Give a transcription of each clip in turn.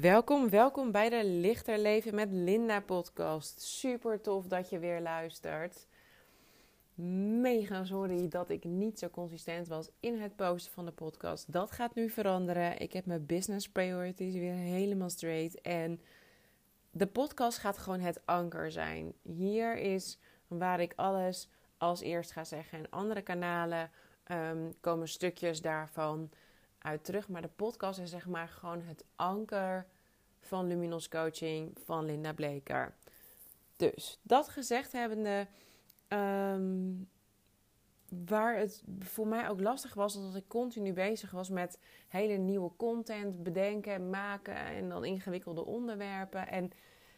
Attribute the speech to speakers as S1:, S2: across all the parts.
S1: Welkom, welkom bij de Lichter Leven met Linda podcast. Super tof dat je weer luistert. Mega sorry dat ik niet zo consistent was in het posten van de podcast. Dat gaat nu veranderen. Ik heb mijn business priorities weer helemaal straight. En de podcast gaat gewoon het anker zijn. Hier is waar ik alles als eerst ga zeggen. En andere kanalen um, komen stukjes daarvan uit terug. Maar de podcast is zeg maar gewoon het anker van Luminos Coaching van Linda Bleker. Dus dat gezegd hebbende, um, waar het voor mij ook lastig was, dat ik continu bezig was met hele nieuwe content bedenken, maken en dan ingewikkelde onderwerpen. En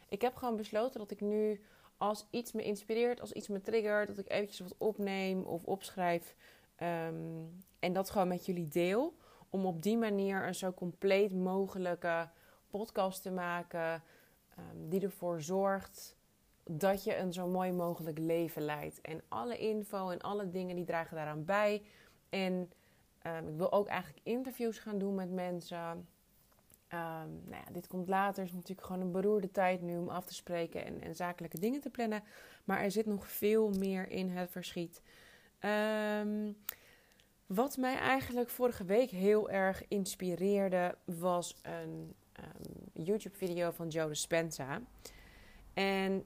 S1: ik heb gewoon besloten dat ik nu, als iets me inspireert, als iets me triggert, dat ik eventjes wat opneem of opschrijf um, en dat gewoon met jullie deel om op die manier een zo compleet mogelijke podcast te maken. Um, die ervoor zorgt dat je een zo mooi mogelijk leven leidt. En alle info en alle dingen die dragen daaraan bij. En um, ik wil ook eigenlijk interviews gaan doen met mensen. Um, nou ja, dit komt later. Het is natuurlijk gewoon een beroerde tijd nu om af te spreken en, en zakelijke dingen te plannen. Maar er zit nog veel meer in het verschiet. Um, wat mij eigenlijk vorige week heel erg inspireerde, was een um, YouTube-video van Joe Dispenza. En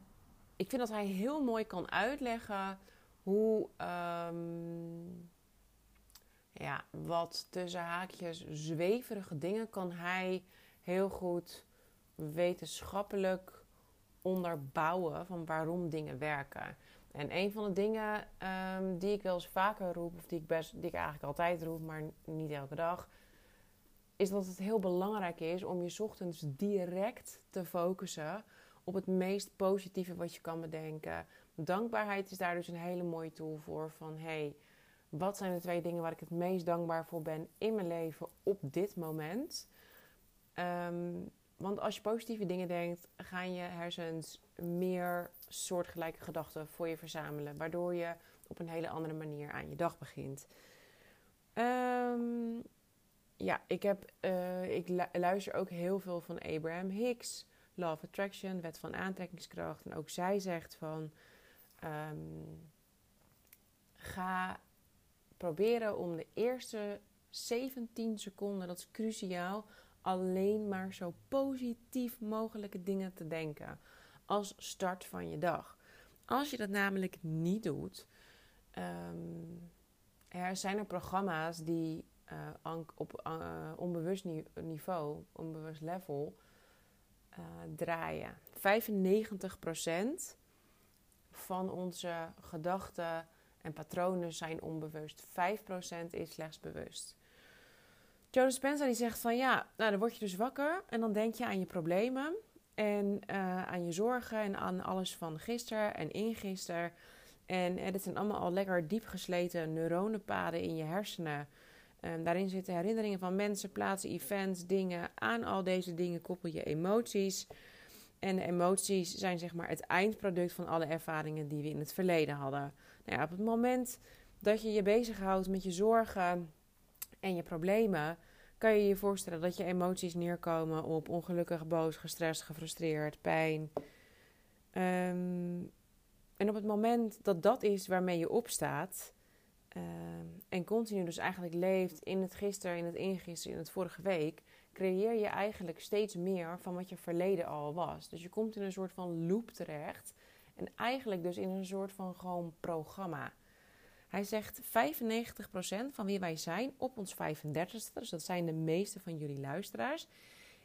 S1: ik vind dat hij heel mooi kan uitleggen hoe um, ja, wat tussen haakjes zweverige dingen kan hij heel goed wetenschappelijk onderbouwen van waarom dingen werken. En een van de dingen um, die ik wel eens vaker roep, of die ik, best, die ik eigenlijk altijd roep, maar niet elke dag, is dat het heel belangrijk is om je ochtends direct te focussen op het meest positieve wat je kan bedenken. Dankbaarheid is daar dus een hele mooie tool voor. Van hey, wat zijn de twee dingen waar ik het meest dankbaar voor ben in mijn leven op dit moment? Um, want als je positieve dingen denkt, gaan je hersens meer soortgelijke gedachten voor je verzamelen. Waardoor je op een hele andere manier aan je dag begint. Um, ja, ik, heb, uh, ik luister ook heel veel van Abraham Hicks. Love Attraction, wet van aantrekkingskracht. En ook zij zegt van... Um, ga proberen om de eerste 17 seconden, dat is cruciaal alleen maar zo positief mogelijke dingen te denken als start van je dag. Als je dat namelijk niet doet, um, er zijn er programma's die uh, op uh, onbewust niveau, onbewust level, uh, draaien. 95% van onze gedachten en patronen zijn onbewust. 5% is slechts bewust. Joe Spencer die zegt van ja, nou dan word je dus wakker en dan denk je aan je problemen en uh, aan je zorgen en aan alles van gisteren en ingisteren. En uh, dit zijn allemaal al lekker diep gesleten neuronenpaden in je hersenen. Um, daarin zitten herinneringen van mensen, plaatsen, events, dingen. Aan al deze dingen koppel je emoties. En de emoties zijn zeg maar het eindproduct van alle ervaringen die we in het verleden hadden. Nou ja, op het moment dat je je bezighoudt met je zorgen en je problemen, kan je je voorstellen dat je emoties neerkomen op ongelukkig, boos, gestrest, gefrustreerd, pijn. Um, en op het moment dat dat is waarmee je opstaat um, en continu dus eigenlijk leeft in het gisteren, in het ingisteren, in het vorige week, creëer je eigenlijk steeds meer van wat je verleden al was. Dus je komt in een soort van loop terecht en eigenlijk dus in een soort van gewoon programma. Hij zegt 95% van wie wij zijn op ons 35ste, dus dat zijn de meeste van jullie luisteraars,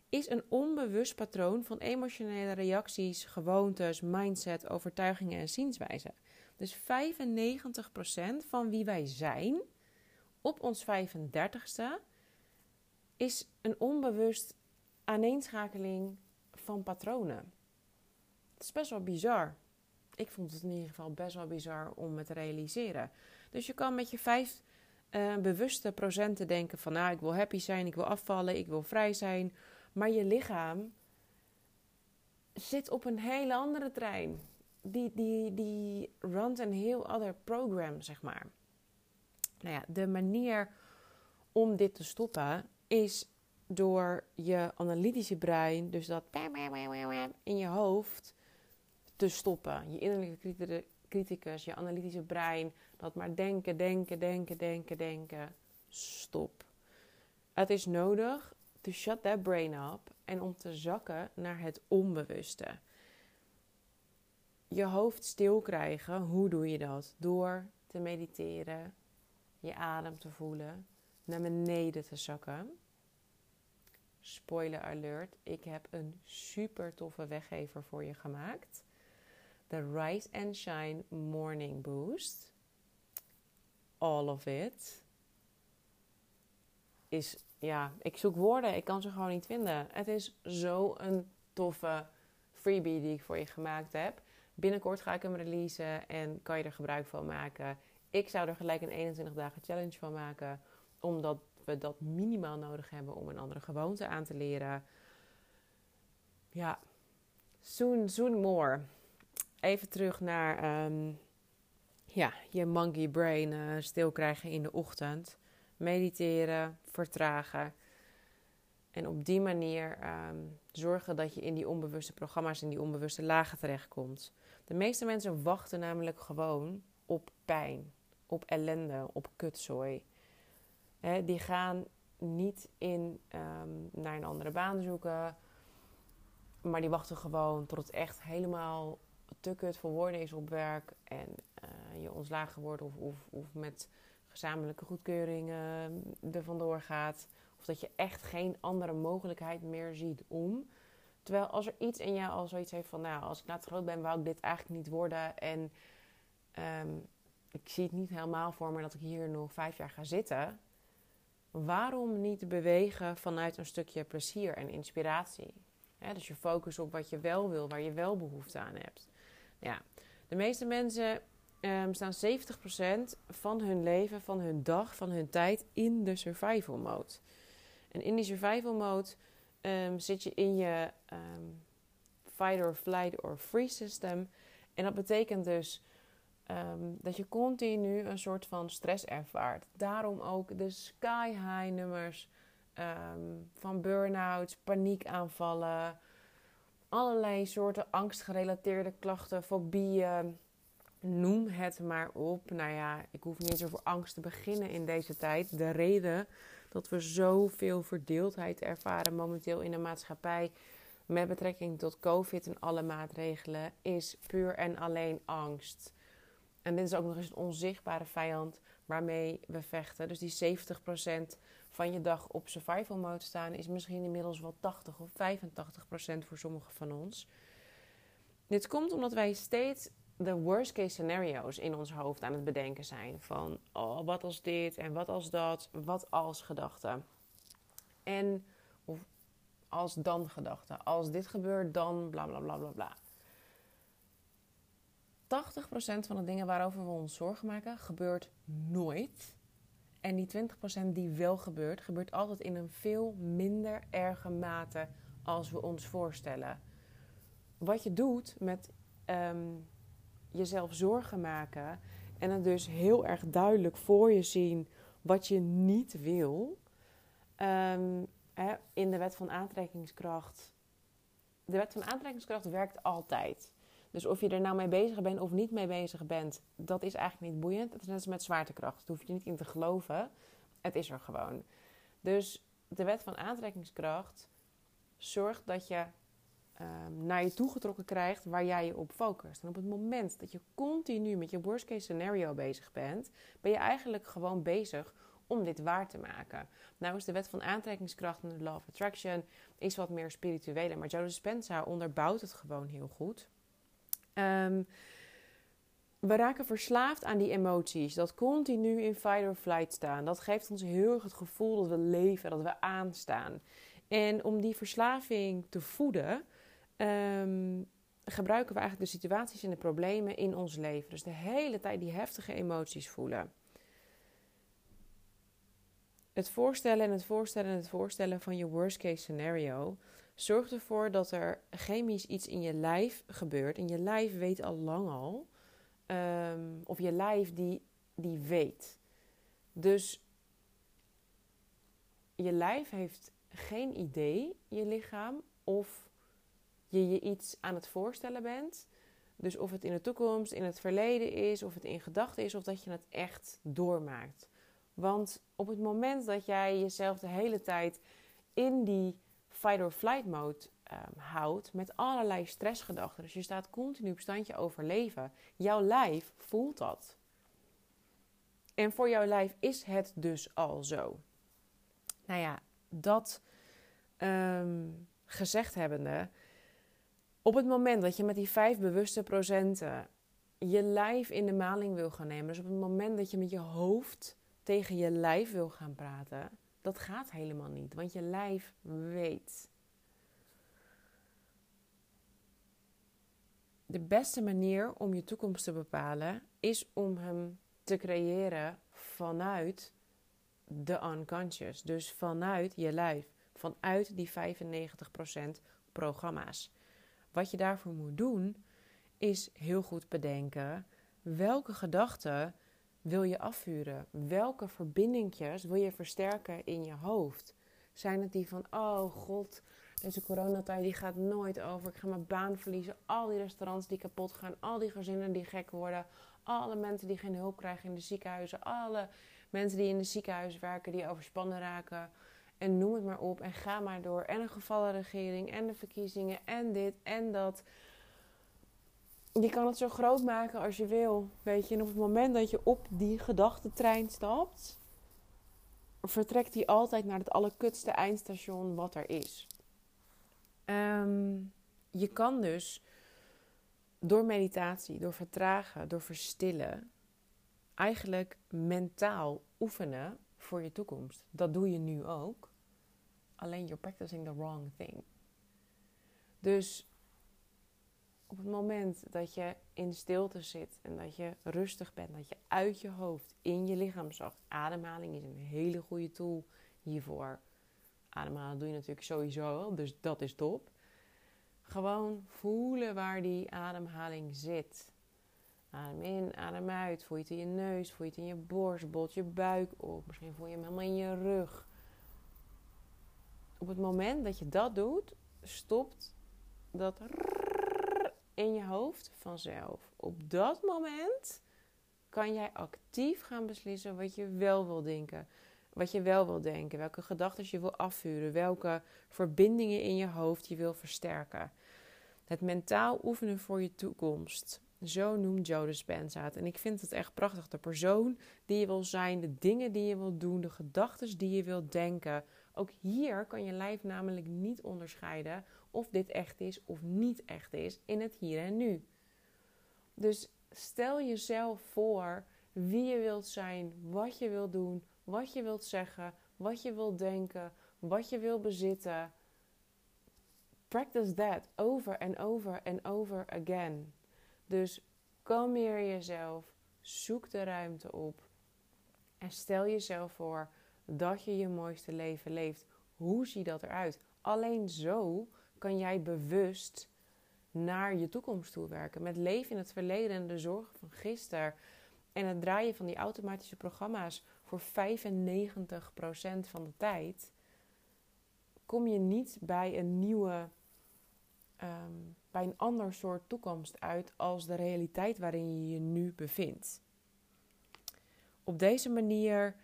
S1: is een onbewust patroon van emotionele reacties, gewoontes, mindset, overtuigingen en zienswijzen. Dus 95% van wie wij zijn op ons 35ste is een onbewust aaneenschakeling van patronen. Dat is best wel bizar. Ik vond het in ieder geval best wel bizar om het te realiseren. Dus je kan met je vijf uh, bewuste procenten denken van... nou, ik wil happy zijn, ik wil afvallen, ik wil vrij zijn. Maar je lichaam zit op een hele andere trein. Die, die, die runt een heel ander program, zeg maar. Nou ja, de manier om dit te stoppen is door je analytische brein, dus dat in je hoofd, te stoppen. Je innerlijke criticus, je analytische brein, dat maar denken, denken, denken, denken, denken. Stop. Het is nodig to shut that brain up en om te zakken naar het onbewuste. Je hoofd stil krijgen, hoe doe je dat? Door te mediteren, je adem te voelen, naar beneden te zakken. Spoiler alert, ik heb een super toffe weggever voor je gemaakt. De Rise and Shine Morning Boost. All of it. Is, ja, ik zoek woorden, ik kan ze gewoon niet vinden. Het is zo'n toffe freebie die ik voor je gemaakt heb. Binnenkort ga ik hem releasen en kan je er gebruik van maken. Ik zou er gelijk een 21 dagen challenge van maken, omdat we dat minimaal nodig hebben om een andere gewoonte aan te leren. Ja, soon, soon more. Even terug naar ehm, ja, je monkey brain uh, stil krijgen in de ochtend. Mediteren, vertragen. En op die manier ehm, zorgen dat je in die onbewuste programma's, in die onbewuste lagen terechtkomt. De meeste mensen wachten namelijk gewoon op pijn, op ellende, op kutzooi. die gaan niet in, um, naar een andere baan zoeken, maar die wachten gewoon tot echt helemaal te kut voor woorden is op werk en uh, je ontslagen wordt of, of, of met gezamenlijke goedkeuring uh, er vandoor gaat. Of dat je echt geen andere mogelijkheid meer ziet om. Terwijl als er iets in jou al zoiets heeft van, nou, als ik later groot ben, wou ik dit eigenlijk niet worden. En um, ik zie het niet helemaal voor me dat ik hier nog vijf jaar ga zitten. Waarom niet bewegen vanuit een stukje plezier en inspiratie? dus je focus op wat je wel wil, waar je wel behoefte aan hebt. Ja, de meeste mensen um, staan 70% van hun leven, van hun dag, van hun tijd in de survival mode. En in die survival mode um, zit je in je um, fight or flight or freeze system. En dat betekent dus dat je continu een soort van stress ervaart. Daarom ook de sky high nummers van burn-outs, paniekaanvallen allerlei soorten angstgerelateerde klachten, fobieën. Noem het maar op. Nou ja, ik hoef niet eens over angst te beginnen in deze tijd. De reden dat we zoveel verdeeldheid ervaren momenteel in de maatschappij met betrekking tot COVID en alle maatregelen is puur en alleen angst. En dit is ook nog eens een onzichtbare vijand waarmee we vechten. Dus die 70% van je dag op survival mode staan, is misschien inmiddels wel 80 of 85 procent voor sommigen van ons. Dit komt omdat wij steeds de worst case scenario's in ons hoofd aan het bedenken zijn. Van oh, wat als dit en wat als dat, wat als gedachten. En als dan gedachten. Als dit gebeurt, dan bla bla bla bla bla. 80% van de dingen waarover we ons zorgen maken, gebeurt nooit. En die 20% die wel gebeurt, gebeurt altijd in een veel minder erge mate als we ons voorstellen. Wat je doet met ehm, jezelf zorgen maken en het dus heel erg duidelijk voor je zien wat je niet wil. Ehm, hè, in de wet van aantrekkingskracht. De wet van aantrekkingskracht werkt altijd. Dus of je er nou mee bezig bent of niet mee bezig bent, dat is eigenlijk niet boeiend. Het is net als met zwaartekracht. Daar hoef je niet in te geloven. Het is er gewoon. Dus de wet van aantrekkingskracht zorgt dat je um, naar je toe getrokken krijgt waar jij je op focust. En op het moment dat je continu met je worst case scenario bezig bent, ben je eigenlijk gewoon bezig om dit waar te maken. Nou is de wet van aantrekkingskracht en de law of attraction is wat meer spirituele, maar Joe Dispenza onderbouwt het gewoon heel goed. Um, we raken verslaafd aan die emoties. Dat continu in fight or flight staan. Dat geeft ons heel erg het gevoel dat we leven, dat we aanstaan. En om die verslaving te voeden, um, gebruiken we eigenlijk de situaties en de problemen in ons leven. Dus de hele tijd die heftige emoties voelen. Het voorstellen en het voorstellen en het voorstellen van je worst case scenario zorgt ervoor dat er chemisch iets in je lijf gebeurt. En je lijf weet al lang al, um, of je lijf die, die weet. Dus je lijf heeft geen idee, je lichaam, of je je iets aan het voorstellen bent. Dus of het in de toekomst, in het verleden is, of het in gedachten is, of dat je het echt doormaakt. Want op het moment dat jij jezelf de hele tijd in die fight or flight mode um, houdt met allerlei stressgedachten, dus je staat continu op standje overleven, jouw lijf voelt dat. En voor jouw lijf is het dus al zo. Nou ja, dat um, gezegd hebbende, op het moment dat je met die vijf bewuste procenten je lijf in de maling wil gaan nemen, dus op het moment dat je met je hoofd tegen je lijf wil gaan praten, dat gaat helemaal niet, want je lijf weet. De beste manier om je toekomst te bepalen is om hem te creëren vanuit de unconscious, dus vanuit je lijf, vanuit die 95% programma's. Wat je daarvoor moet doen, is heel goed bedenken welke gedachten wil je afvuren? Welke verbindingjes wil je versterken in je hoofd? Zijn het die van, oh god, deze coronatijd die gaat nooit over. Ik ga mijn baan verliezen. Al die restaurants die kapot gaan. Al die gezinnen die gek worden. Alle mensen die geen hulp krijgen in de ziekenhuizen. Alle mensen die in de ziekenhuis werken die overspannen raken. En noem het maar op. En ga maar door. En een gevallen regering. En de verkiezingen. En dit en dat. Je kan het zo groot maken als je wil. Weet je. En op het moment dat je op die gedachtentrein stapt. Vertrekt die altijd naar het allerkutste eindstation wat er is. Ehm, je kan dus door meditatie, door vertragen, door verstillen, eigenlijk mentaal oefenen voor je toekomst. Dat doe je nu ook. Alleen you're practicing the wrong thing. Dus op het moment dat je in stilte zit en dat je rustig bent, dat je uit je hoofd in je lichaam zag. Ademhaling is een hele goede tool hiervoor. Ademhalen doe je natuurlijk sowieso dus dat is top. Gewoon voelen waar die ademhaling zit. Adem in, adem uit. Voel je het in je neus, voel je het in je borst, bolt je buik op. Misschien voel je hem helemaal in je rug. Op het moment dat je dat doet, stopt dat in je hoofd vanzelf. Op dat moment kan jij actief gaan beslissen wat je wel wil denken. Wat je wel wil denken, welke gedachten je wil afvuren, welke verbindingen in je hoofd je wil versterken. Het mentaal oefenen voor je toekomst. Zo noemt Joe Dispenza het. En ik vind het echt prachtig. De persoon die je wil zijn, de dingen die je wil doen, de gedachten die je wilt denken. Ook hier kan je lijf namelijk niet onderscheiden of dit echt is of niet echt is in het hier en nu. Dus stel jezelf voor wie je wilt zijn, wat je wilt doen, wat je wilt zeggen, wat je wilt denken, wat je wilt bezitten. Practice that over and over and over again. Dus kalmeer jezelf, zoek de ruimte op en stel jezelf voor dat je je mooiste leven leeft. Hoe ziet dat eruit? Alleen zo kan jij bewust naar je toekomst toe werken. Met leven in het verleden en de zorgen van gisteren. En het draaien van die automatische programma's voor 95% van de tijd. Kom je niet bij een nieuwe, ehm, bij een ander soort toekomst uit als de realiteit waarin je je nu bevindt. Op deze manier,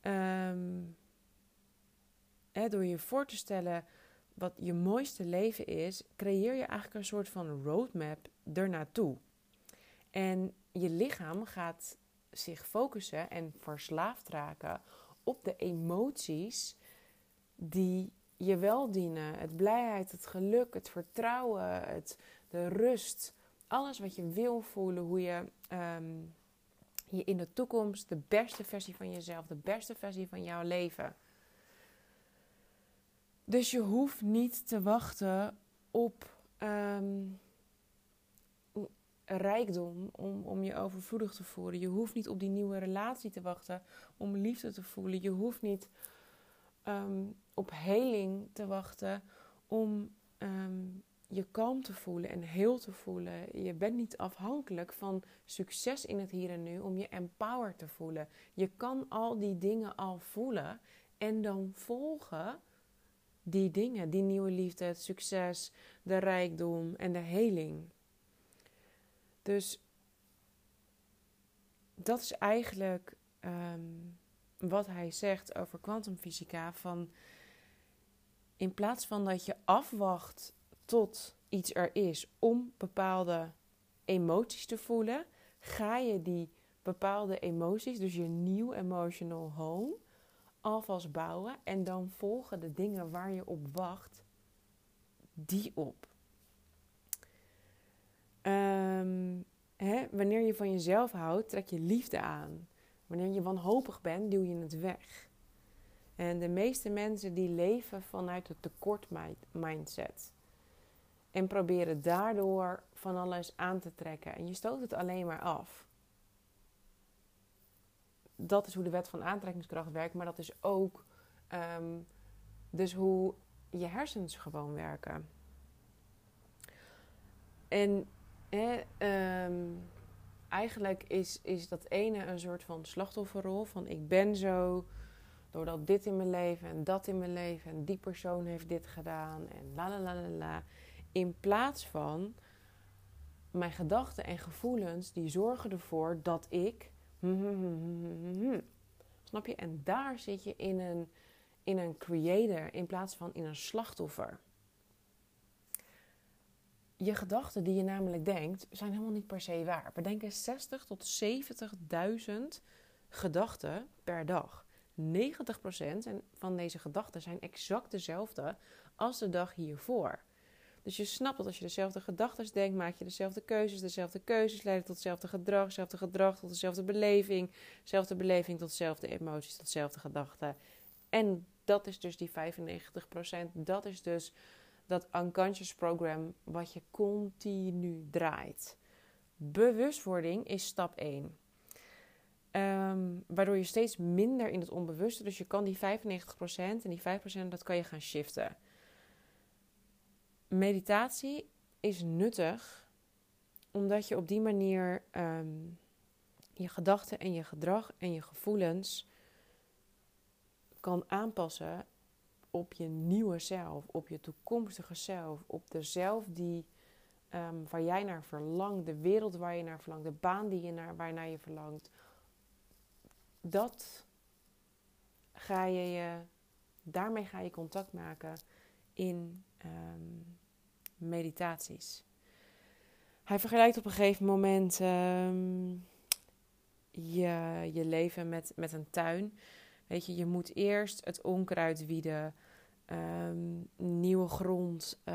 S1: ehm, door je voor te stellen wat je mooiste leven is, creëer je eigenlijk een soort van roadmap ernaartoe. En je lichaam gaat zich focussen en verslaafd raken op de emoties die je wel dienen. Het blijheid, het geluk, het vertrouwen, het, de rust. Alles wat je wil voelen, hoe je ehm, je in de toekomst de beste versie van jezelf, de beste versie van jouw leven dus je hoeft niet te wachten op um, rijkdom om, om je overvloedig te voelen. Je hoeft niet op die nieuwe relatie te wachten om liefde te voelen. Je hoeft niet ehm, op heling te wachten om ehm, je kalm te voelen en heel te voelen. Je bent niet afhankelijk van succes in het hier en nu om je empowered te voelen. Je kan al die dingen al voelen en dan volgen die dingen, die nieuwe liefde, het succes, de rijkdom en de heling. Dus dat is eigenlijk ehm, wat hij zegt over kwantumfysica. Van in plaats van dat je afwacht tot iets er is om bepaalde emoties te voelen, ga je die bepaalde emoties, dus je nieuw emotional home, alvast bouwen en dan volgen de dingen waar je op wacht, die op. Um, hè, wanneer je van jezelf houdt, trek je liefde aan. Wanneer je wanhopig bent, duw je het weg. En de meeste mensen die leven vanuit het tekort mindset. En proberen daardoor van alles aan te trekken. En je stoot het alleen maar af. Dat is hoe de wet van aantrekkingskracht werkt. Maar dat is ook ehm, dus hoe je hersens gewoon werken. En Ehm, eigenlijk is, is dat ene een soort van slachtofferrol. Van ik ben zo doordat dit in mijn leven en dat in mijn leven en die persoon heeft dit gedaan en la la la la la. In plaats van mijn gedachten en gevoelens die zorgen ervoor dat ik. Snap je? En daar zit je in een, in een creator in plaats van in een slachtoffer je gedachten die je namelijk denkt, zijn helemaal niet per se waar. We denken 60 tot 70.000 gedachten per dag. 90% van deze gedachten zijn exact dezelfde als de dag hiervoor. Dus je snapt dat als je dezelfde gedachten denkt, maak je dezelfde keuzes. Dezelfde keuzes leiden tot hetzelfde gedrag. Hetzelfde gedrag tot dezelfde beleving. Dezelfde beleving tot dezelfde emoties, tot dezelfde gedachten. En dat is dus die 95%. Dat is dus dat unconscious program wat je continu draait. Bewustwording is stap 1. Ehm, waardoor je steeds minder in het onbewuste, dus je kan die 95% en die 5% dat kan je gaan shiften. Meditatie is nuttig omdat je op die manier ehm, je gedachten en je gedrag en je gevoelens kan aanpassen op je nieuwe zelf, op je toekomstige zelf, op de zelf die, um, waar jij naar verlangt, de wereld waar je naar verlangt, de baan die je naar, waarnaar je verlangt. Dat ga je, je daarmee ga je contact maken in um, meditaties. Hij vergelijkt op een gegeven moment um, je, je leven met, met een tuin. Weet je, je moet eerst het onkruid wieden, um, nieuwe grond, uh,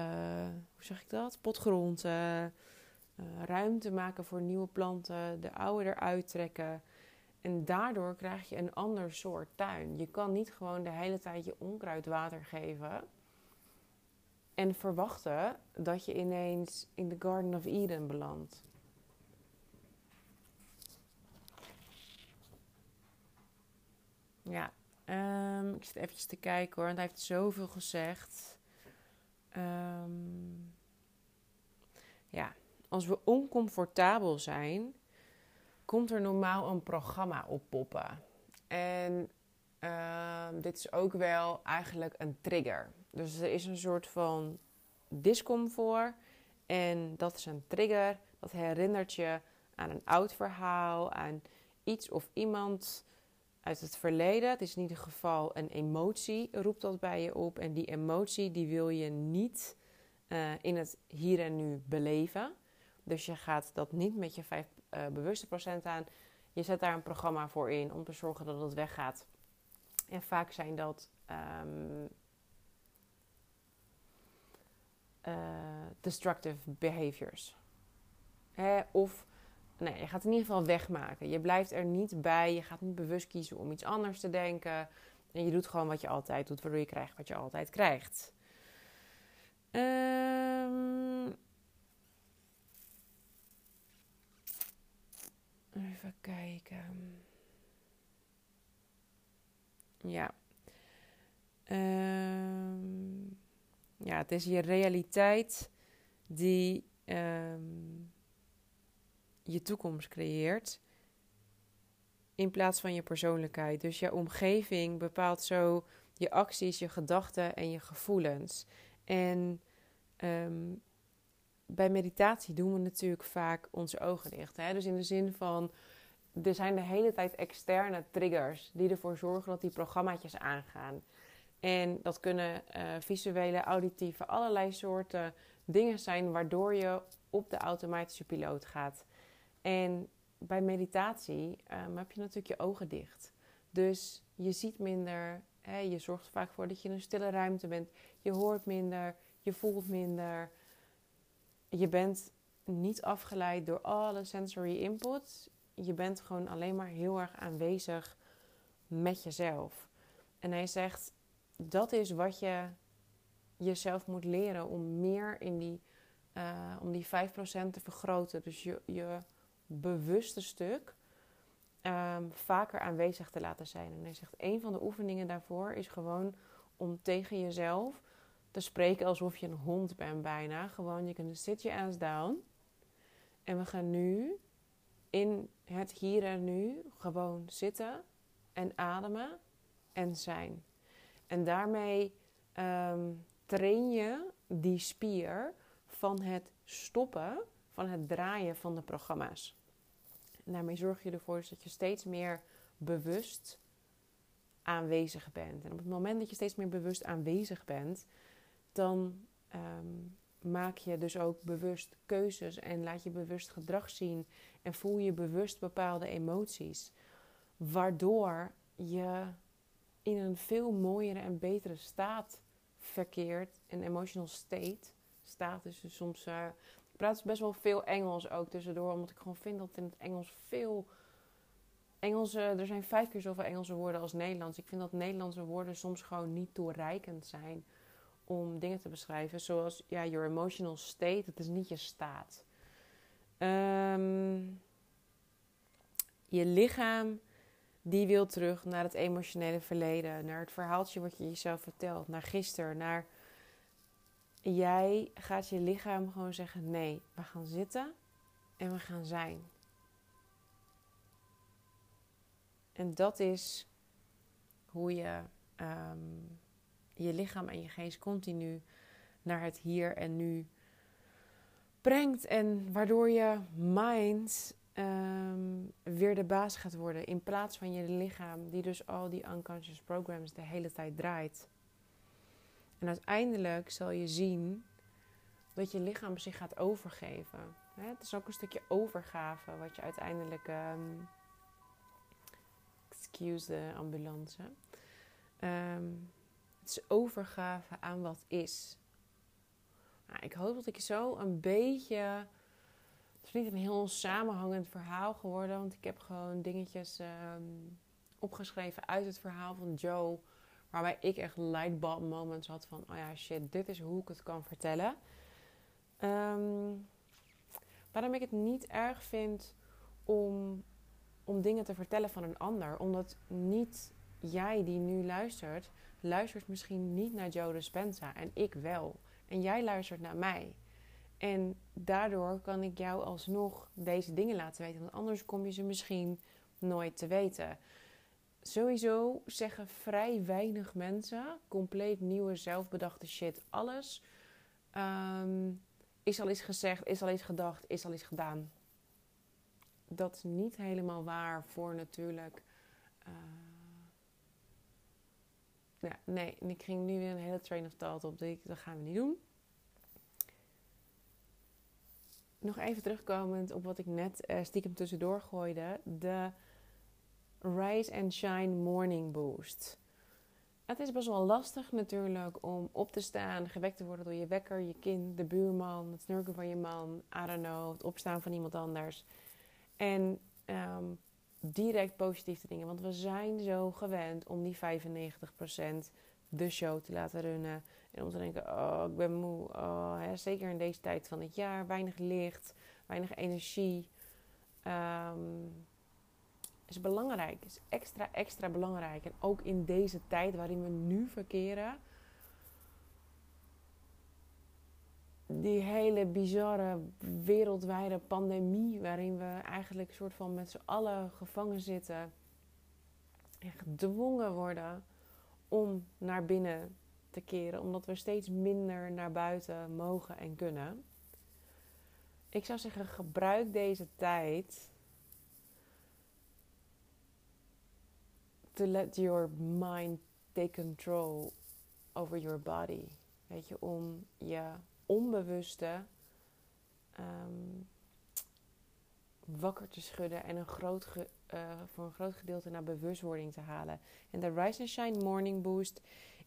S1: hoe zeg ik dat? Potgrond, uh, ruimte maken voor nieuwe planten, de oude eruit trekken. En daardoor krijg je een ander soort tuin. Je kan niet gewoon de hele tijd je onkruid water geven en verwachten dat je ineens in de Garden of Eden belandt. Ja, Um, ik zit even te kijken hoor, want hij heeft zoveel gezegd. Um, ja, als we oncomfortabel zijn, komt er normaal een programma op poppen. En um, dit is ook wel eigenlijk een trigger. Dus er is een soort van discomfort. En dat is een trigger. Dat herinnert je aan een oud verhaal, aan iets of iemand uit het verleden. Het is in ieder geval een emotie, roept dat bij je op. En die emotie die wil je niet uh, in het hier en nu beleven. Dus je gaat dat niet met je 5 uh, eh, bewuste procent aan. Je zet daar een programma voor in om te zorgen dat het weggaat. En vaak zijn dat um, uh, destructive behaviors. Of nee, je gaat het in ieder geval wegmaken. Je blijft er niet bij. Je gaat niet bewust kiezen om iets anders te denken. En je doet gewoon wat je altijd doet, waardoor je krijgt wat je altijd krijgt. Um, even kijken. Ja. Um, ja, het is je realiteit die. Um, je toekomst creëert. In plaats van je persoonlijkheid. Dus je omgeving bepaalt zo je acties, je gedachten en je gevoelens. En ehm, bij meditatie doen we natuurlijk vaak onze ogen dicht. Hè? Dus in de zin van, er zijn de hele tijd externe triggers die ervoor zorgen dat die programmaatjes aangaan. En dat kunnen uh, visuele, auditieve, allerlei soorten dingen zijn waardoor je op de automatische piloot gaat. En bij meditatie um, heb je natuurlijk je ogen dicht. Dus je ziet minder, hè, je zorgt er vaak voor dat je in een stille ruimte bent. Je hoort minder, je voelt minder. Je bent niet afgeleid door alle sensory input. Je bent gewoon alleen maar heel erg aanwezig met jezelf. En hij zegt, dat is wat je jezelf moet leren om meer in die, uh, om die 5% te vergroten. Dus je, je bewuste stuk um, vaker aanwezig te laten zijn. En hij zegt, een van de oefeningen daarvoor is gewoon om tegen jezelf te spreken alsof je een hond bent bijna. Gewoon, je kunt sit your ass down. En we gaan nu in het hier en nu gewoon zitten en ademen en zijn. En daarmee um, train je die spier van het stoppen, van het draaien van de programma's. En daarmee zorg je ervoor dat je steeds meer bewust aanwezig bent. En op het moment dat je steeds meer bewust aanwezig bent, dan um, maak je dus ook bewust keuzes en laat je bewust gedrag zien en voel je bewust bepaalde emoties. Waardoor je in een veel mooiere en betere staat verkeert. Een emotional state. Staat is dus soms. Uh, ik praat dus best wel veel Engels ook tussendoor, omdat ik gewoon vind dat in het Engels veel. Engelse, er zijn vijf keer zoveel Engelse woorden als Nederlands. Ik vind dat Nederlandse woorden soms gewoon niet toereikend zijn om dingen te beschrijven. Zoals ja, your emotional state, het is niet je staat. Um, je lichaam die wil terug naar het emotionele verleden, naar het verhaaltje wat je jezelf vertelt, naar gisteren, naar jij gaat je lichaam gewoon zeggen: nee, we gaan zitten en we gaan zijn. En dat is hoe je um, je lichaam en je geest continu naar het hier en nu brengt. En waardoor je mind um, weer de baas gaat worden. In plaats van je lichaam, die dus al die unconscious programs de hele tijd draait. En uiteindelijk zal je zien dat je lichaam zich gaat overgeven. Het is ook een stukje overgave wat je uiteindelijk. Um, excuse de ambulance. Um, het is overgave aan wat is. Nou, ik hoop dat ik zo een beetje het is niet een heel samenhangend verhaal geworden, want ik heb gewoon dingetjes ehm, opgeschreven uit het verhaal van Joe, waarbij ik echt lightbulb moments had van, oh ja, shit, dit is hoe ik het kan vertellen. Um, waarom ik het niet erg vind om, om dingen te vertellen van een ander, omdat niet jij die nu luistert, luistert misschien niet naar Joe Dispenza en ik wel. En jij luistert naar mij. En daardoor kan ik jou alsnog deze dingen laten weten. Want anders kom je ze misschien nooit te weten. Sowieso zeggen vrij weinig mensen compleet nieuwe zelfbedachte shit. Alles um, is al eens gezegd, is al eens gedacht, is al eens gedaan. Dat is niet helemaal waar voor natuurlijk. Ja, nee, ik ging nu weer een hele train of thought op. Dat gaan we niet doen. Nog even terugkomend op wat ik net uh, stiekem tussendoor gooide. De Rise and Shine Morning Boost. Het is best wel lastig natuurlijk om op te staan, gewekt te worden door je wekker, je kind, de buurman, het snurken van je man, I don't know, het opstaan van iemand anders. En um, direct positief te dingen. Want we zijn zo gewend om die 95% de show te laten runnen. En om te denken, oh, ik ben moe. Oh, zeker in deze tijd van het jaar. Weinig licht, weinig energie. Um, is belangrijk. Is extra, extra belangrijk. En ook in deze tijd waarin we nu verkeren. Die hele bizarre wereldwijde pandemie. Waarin we eigenlijk soort van met z'n allen gevangen zitten. En gedwongen worden om naar binnen te keren, omdat we steeds minder naar buiten mogen en kunnen. Ik zou zeggen, gebruik deze tijd to let your mind take control over your body. Weet je, om je onbewuste um, wakker te schudden en een uh, voor een groot gedeelte naar bewustwording te halen. En de Rise and Shine Morning Boost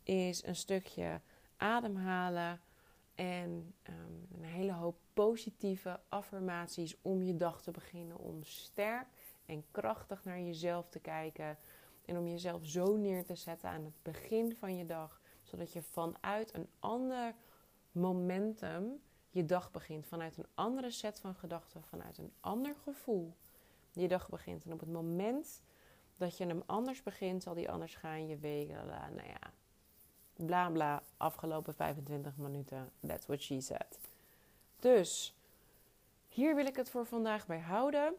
S1: is een stukje ademhalen en um, een hele hoop positieve affirmaties om je dag te beginnen. Om sterk en krachtig naar jezelf te kijken. En om jezelf zo neer te zetten aan het begin van je dag. Zodat je vanuit een ander momentum je dag begint. Vanuit een andere set van gedachten. Vanuit een ander gevoel je dag begint. En op het moment dat je hem anders begint, zal die anders gaan. Je wegen, nou ja, bla bla, afgelopen 25 minuten. That's what she said. Dus hier wil ik het voor vandaag bij houden.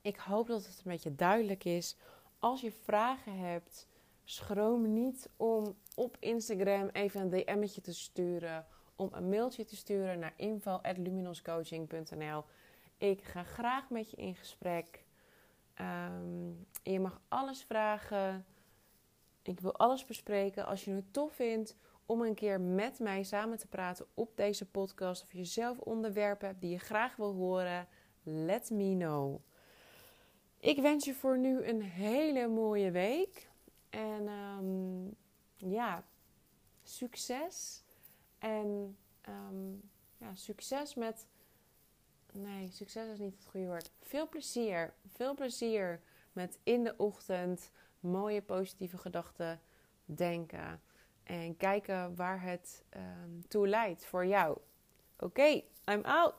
S1: Ik hoop dat het een beetje duidelijk is. Als je vragen hebt, schroom niet om op Instagram even een DM'tje te sturen. Om een mailtje te sturen naar info.luminoscoaching.nl. Ik ga graag met je in gesprek. Um, je mag alles vragen. Ik wil alles bespreken. Als je het tof vindt om een keer met mij samen te praten op deze podcast. Of je zelf onderwerpen hebt die je graag wil horen. Let me know. Ik wens je voor nu een hele mooie week. En um, ja, succes. En um, ja, succes met Nee, succes is niet het goede woord. Veel plezier. Veel plezier met in de ochtend mooie positieve gedachten denken. En kijken waar het um, toe leidt voor jou. Oké, I'm out.